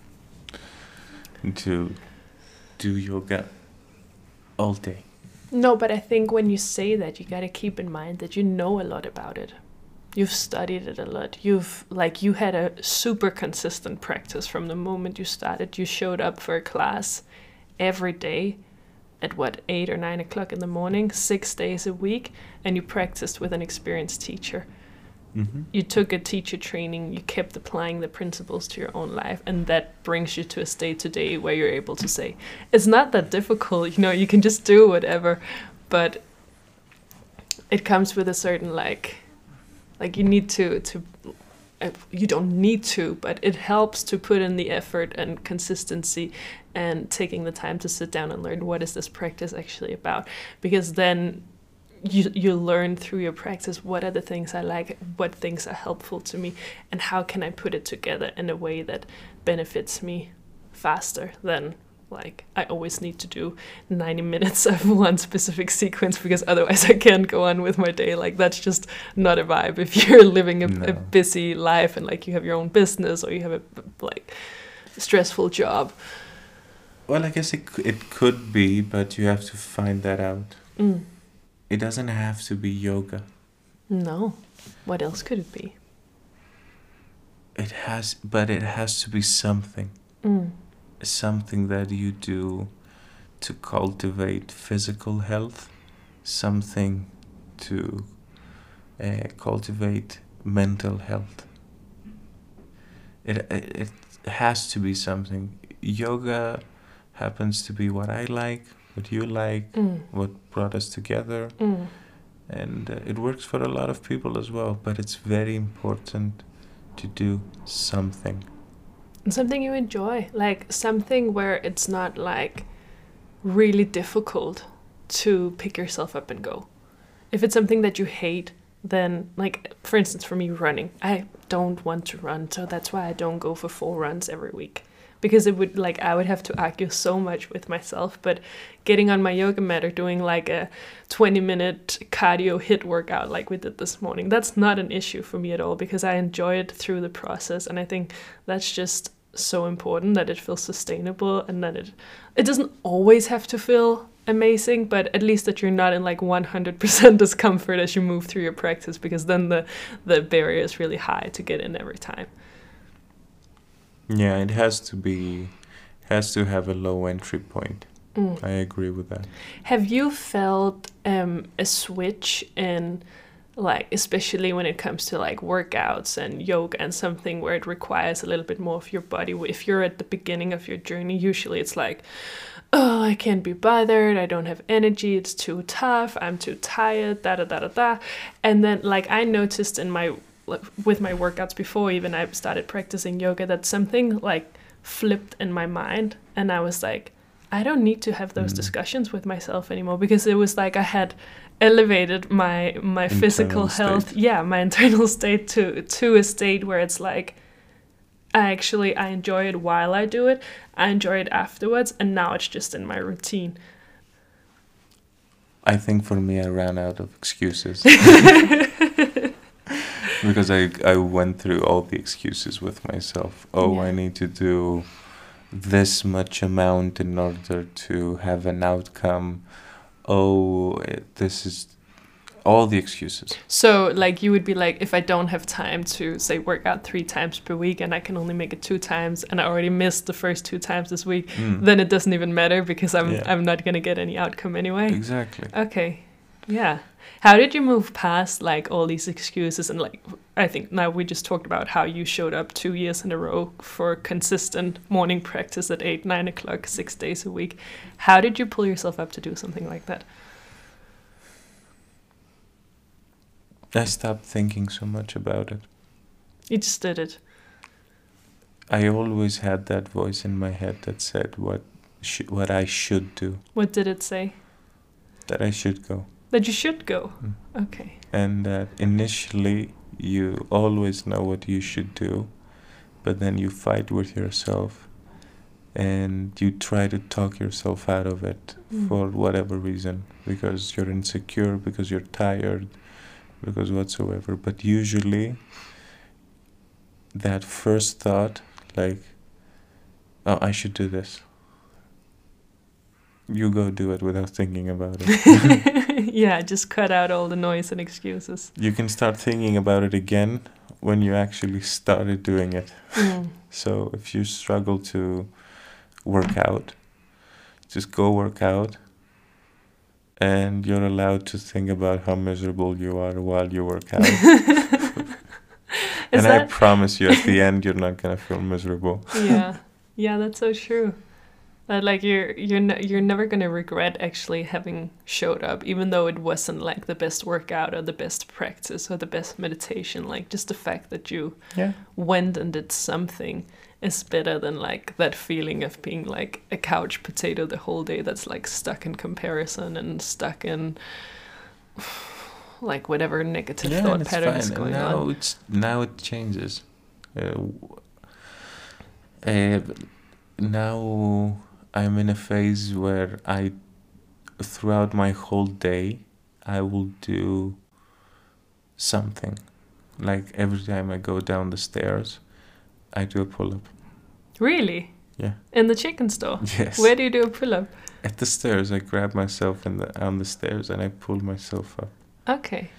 to do yoga all day. No, but I think when you say that, you gotta keep in mind that you know a lot about it. You've studied it a lot. You've like you had a super consistent practice from the moment you started. You showed up for a class every day at what eight or nine o'clock in the morning, six days a week, and you practiced with an experienced teacher. Mm-hmm. You took a teacher training. You kept applying the principles to your own life, and that brings you to a state today where you're able to say, "It's not that difficult. You know, you can just do whatever." But it comes with a certain like like you need to to uh, you don't need to but it helps to put in the effort and consistency and taking the time to sit down and learn what is this practice actually about because then you you learn through your practice what are the things I like, what things are helpful to me, and how can I put it together in a way that benefits me faster than like I always need to do 90 minutes of one specific sequence because otherwise I can't go on with my day. Like that's just not a vibe if you're living a, a busy life and like you have your own business or you have a like stressful job. Well, I guess it, it could be, but you have to find that out. Mm. It doesn't have to be yoga. No. What else could it be? It has, but it has to be something. Mm. something that you do to cultivate physical health, something to uh, cultivate mental health. It, it it has to be something. Yoga happens to be what I like, what you like, Mm. what brought us together, Mm. and uh, it works for a lot of people as well. But it's very important to do something. Something you enjoy, like something where it's not like really difficult to pick yourself up and go. If it's something that you hate, then like for instance for me running, I don't want to run, so that's why I don't go for four runs every week because it would like I would have to argue so much with myself. But getting on my yoga mat or doing like a 20 minute cardio HIIT workout like we did this morning, that's not an issue for me at all because I enjoy it through the process. And I think that's just so important that it feels sustainable and that it it doesn't always have to feel amazing but at least that you're not in like 100% discomfort as you move through your practice because then the the barrier is really high to get in every time yeah, it has to be has to have a low entry point. Mm. I agree with that. Have you felt um, a switch in like especially when it comes to like workouts and yoga and something where it requires a little bit more of your body if you're at the beginning of your journey usually it's like oh i can't be bothered i don't have energy it's too tough i'm too tired da da da da da and then like i noticed in my with my workouts before even I started practicing yoga that something like flipped in my mind and I was like I don't need to have those mm. discussions with myself anymore because it was like I had elevated my my internal physical health state. yeah my internal state to to a state where it's like I actually I enjoy it while I do it I enjoy it afterwards and now it's just in my routine I think for me I ran out of excuses because I I went through all the excuses with myself. Oh, yeah. I need to do this much amount in order to have an outcome. Oh, it, this is all the excuses. So, like, you would be like, if I don't have time to say work out three times per week and I can only make it two times, and I already missed the first two times this week, mm. then it doesn't even matter because I'm yeah. I'm not gonna get any outcome anyway. Exactly. Okay. Yeah. How did you move past like all these excuses and like I think now we just talked about how you showed up two years in a row for consistent morning practice at eight, nine o'clock, six days a week. How did you pull yourself up to do something like that? I stopped thinking so much about it. You just did it. I always had that voice in my head that said what sh- what I should do. What did it say? That I should go. That you should go. Mm. Okay. And that initially you always know what you should do, but then you fight with yourself and you try to talk yourself out of it mm. for whatever reason because you're insecure, because you're tired, because whatsoever. But usually, that first thought, like, oh, I should do this, you go do it without thinking about it. yeah, just cut out all the noise and excuses. You can start thinking about it again when you actually started doing it. Mm. So if you struggle to work out, just go work out and you're allowed to think about how miserable you are while you work out. and I promise you at the end you're not going to feel miserable. yeah. Yeah, that's so true. That like you're you're you're never gonna regret actually having showed up, even though it wasn't like the best workout or the best practice or the best meditation. Like just the fact that you yeah. went and did something is better than like that feeling of being like a couch potato the whole day that's like stuck in comparison and stuck in like whatever negative yeah, thought pattern is going now on. It's, now it changes. Uh, uh, now I'm in a phase where I, throughout my whole day, I will do something. Like every time I go down the stairs, I do a pull up. Really? Yeah. In the chicken store? Yes. Where do you do a pull up? At the stairs. I grab myself in the on the stairs and I pull myself up. Okay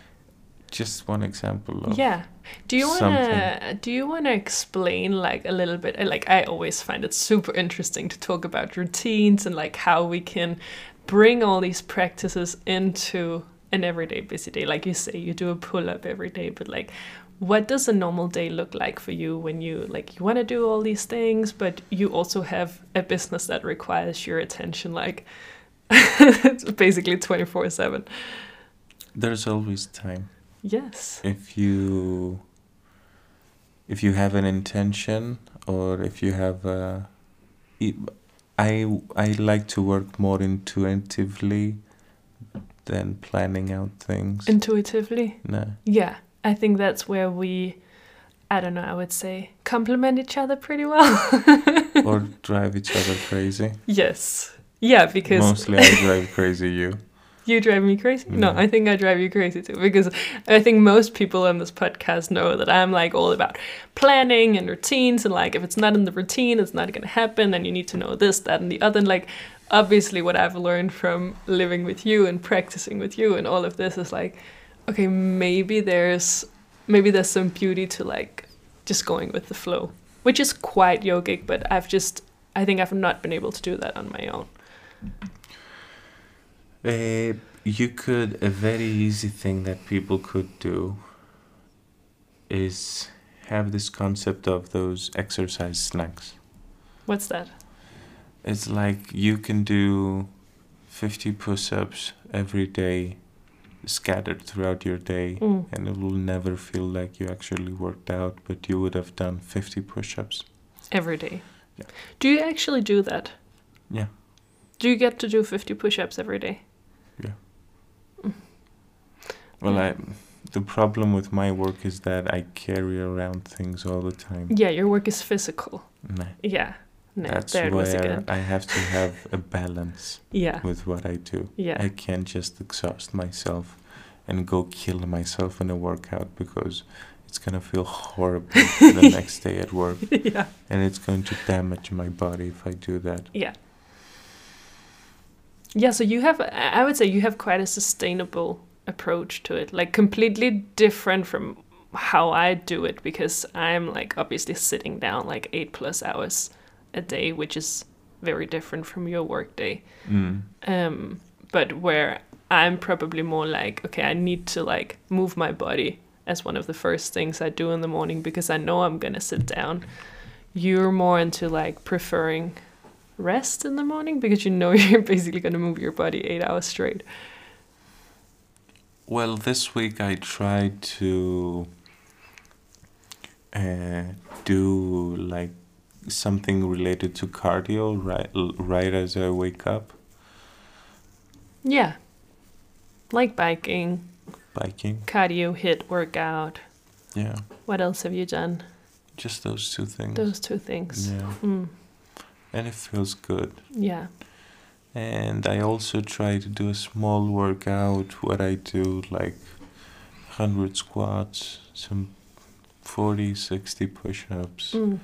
just one example of yeah. Do you want to do you want to explain like a little bit like i always find it super interesting to talk about routines and like how we can bring all these practices into an everyday busy day? Like you say you do a pull up every day but like what does a normal day look like for you when you like you want to do all these things but you also have a business that requires your attention like basically 24 7 there's always time Yes. If you if you have an intention or if you have a I I like to work more intuitively than planning out things. Intuitively. no. Yeah, I think that's where we, I don't know, I would say complement each other pretty well. or drive each other crazy. yes. Yeah, because Mostly I drive crazy you. You drive me crazy. No. I think I drive you crazy too. Because I think most people on this podcast know that I'm like all about planning and routines. And like, if it's not in the routine, it's not going to happen. And you need to know this, that, and the other. And like, obviously, what I've learned from living with you and practicing with you and all of this is like, okay, maybe there's maybe there's some beauty to like just going with the flow, which is quite yogic. But I've just I think I've not been able to do that on my own. Uh, you could a very easy thing that people could do is have this concept of those exercise snacks. What's that? It's like you can do 50 push-ups every day scattered throughout your day Mm. and it will never feel like you actually worked out but you would have done 50 push-ups. Every day. Yeah. Do you actually do that? Yeah. Do you get to do 50 push ups every day? Well. I the problem with my work is that I carry around things all the time. Yeah, your work is physical. Nah. Yeah. No, That's there it was where again. I have to have a balance Yeah. with what I do. Yeah. I can't just exhaust myself and go kill myself in a workout because it's gonna feel horrible the next day at work yeah. and it's going to damage my body if I do that. Yeah. Yeah, so you have, I would say you have quite a sustainable approach to it, like completely different from how I do it because I'm like obviously sitting down like eight plus hours a day, which is very different from your work day. Mm. um, but where I'm probably more like, okay, I need to like move my body as one of the first things I do in the morning because I know I'm gonna sit down. You're more into like preferring rest in the morning because you know you're basically gonna move your body eight hours straight. Well, this week I tried to uh, do like something related to cardio right right as I wake up, Yeah. Like biking, biking. cardio, HIIT workout. Yeah, What else have you done? just those two things. Those two things. Yeah, Mm, and it feels good. yeah. And I also try to do a small workout. What I do like 100 squats, some 40, 60 push-ups, Mm.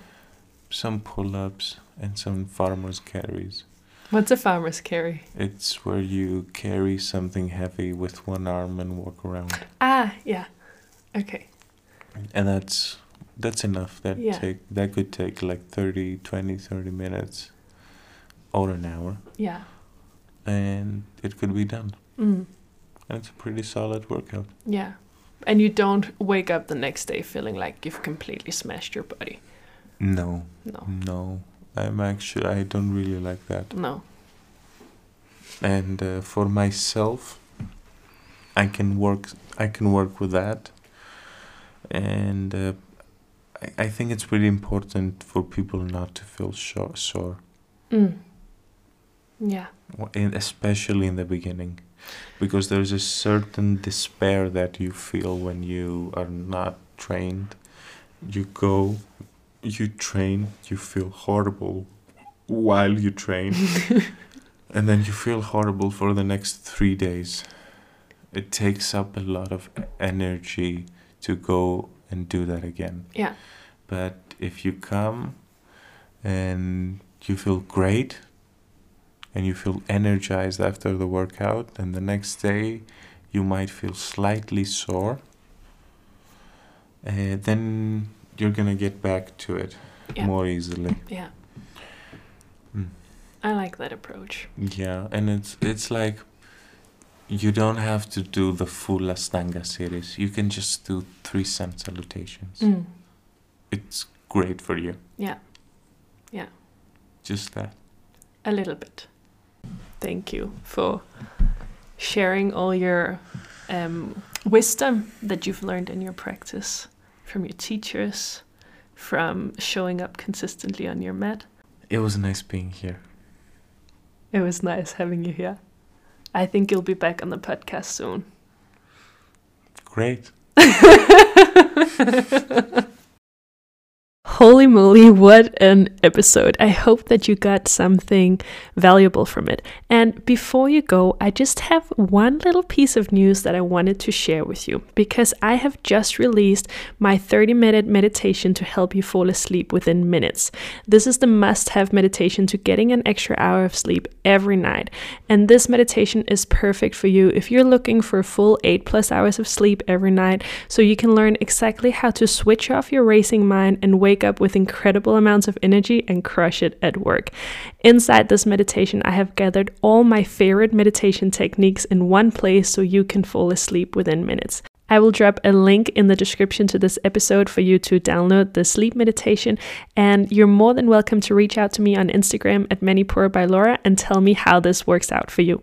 some pull-ups, and some farmer's carries. What's a farmer's carry? It's where you carry something heavy with one arm and walk around. Ah, yeah. Okay. And that's that's enough. That Yeah. take that could take like 30, 20, 30 minutes or an hour Yeah. And it could be done. Mm. And it's a pretty solid workout. Yeah. And you don't wake up the next day feeling like you've completely smashed your body. No. No. No. I'm actually I don't really like that. No. And uh, for myself I can work I can work with that. And uh, I, I think it's really important for people not to feel sore, sore Mm. Yeah. in, especially in the beginning because there's a certain despair that you feel when you are not trained you go you train you feel horrible while you train and then you feel horrible for the next 3 days it takes up a lot of energy to go and do that again Yeah. but if you come and you feel great and you feel energized after the workout, and the next day you might feel slightly sore, uh, then you're gonna get back to it Yeah. more easily. Yeah. Mm. I like that approach. Yeah, and it's it's like you don't have to do the full Ashtanga series. You can just do three sun salutations. Mm. It's great for you. Yeah. Yeah. Just that. A little bit. Thank you for sharing all your um, wisdom that you've learned in your practice from your teachers, from showing up consistently on your mat. It was nice being here. It was nice having you here. I think you'll be back on the podcast soon. Great. Holy moly, what an episode. I hope that you got something valuable from it. And before you go, I just have one little piece of news that I wanted to share with you because I have just released my 30 minute meditation to help you fall asleep within minutes. This is the must have meditation to getting an extra hour of sleep every night. And this meditation is perfect for you if you're looking for a full 8 plus hours of sleep every night so you can learn exactly how to switch off your racing mind and wake up with incredible amounts of energy and crush it at work. Inside this meditation, I have gathered all my favorite meditation techniques in one place so you can fall asleep within minutes. I will drop a link in the description to this episode for you to download the sleep meditation. And you're more than welcome to reach out to me on Instagram at Manipura by Laura and tell me how this works out for you.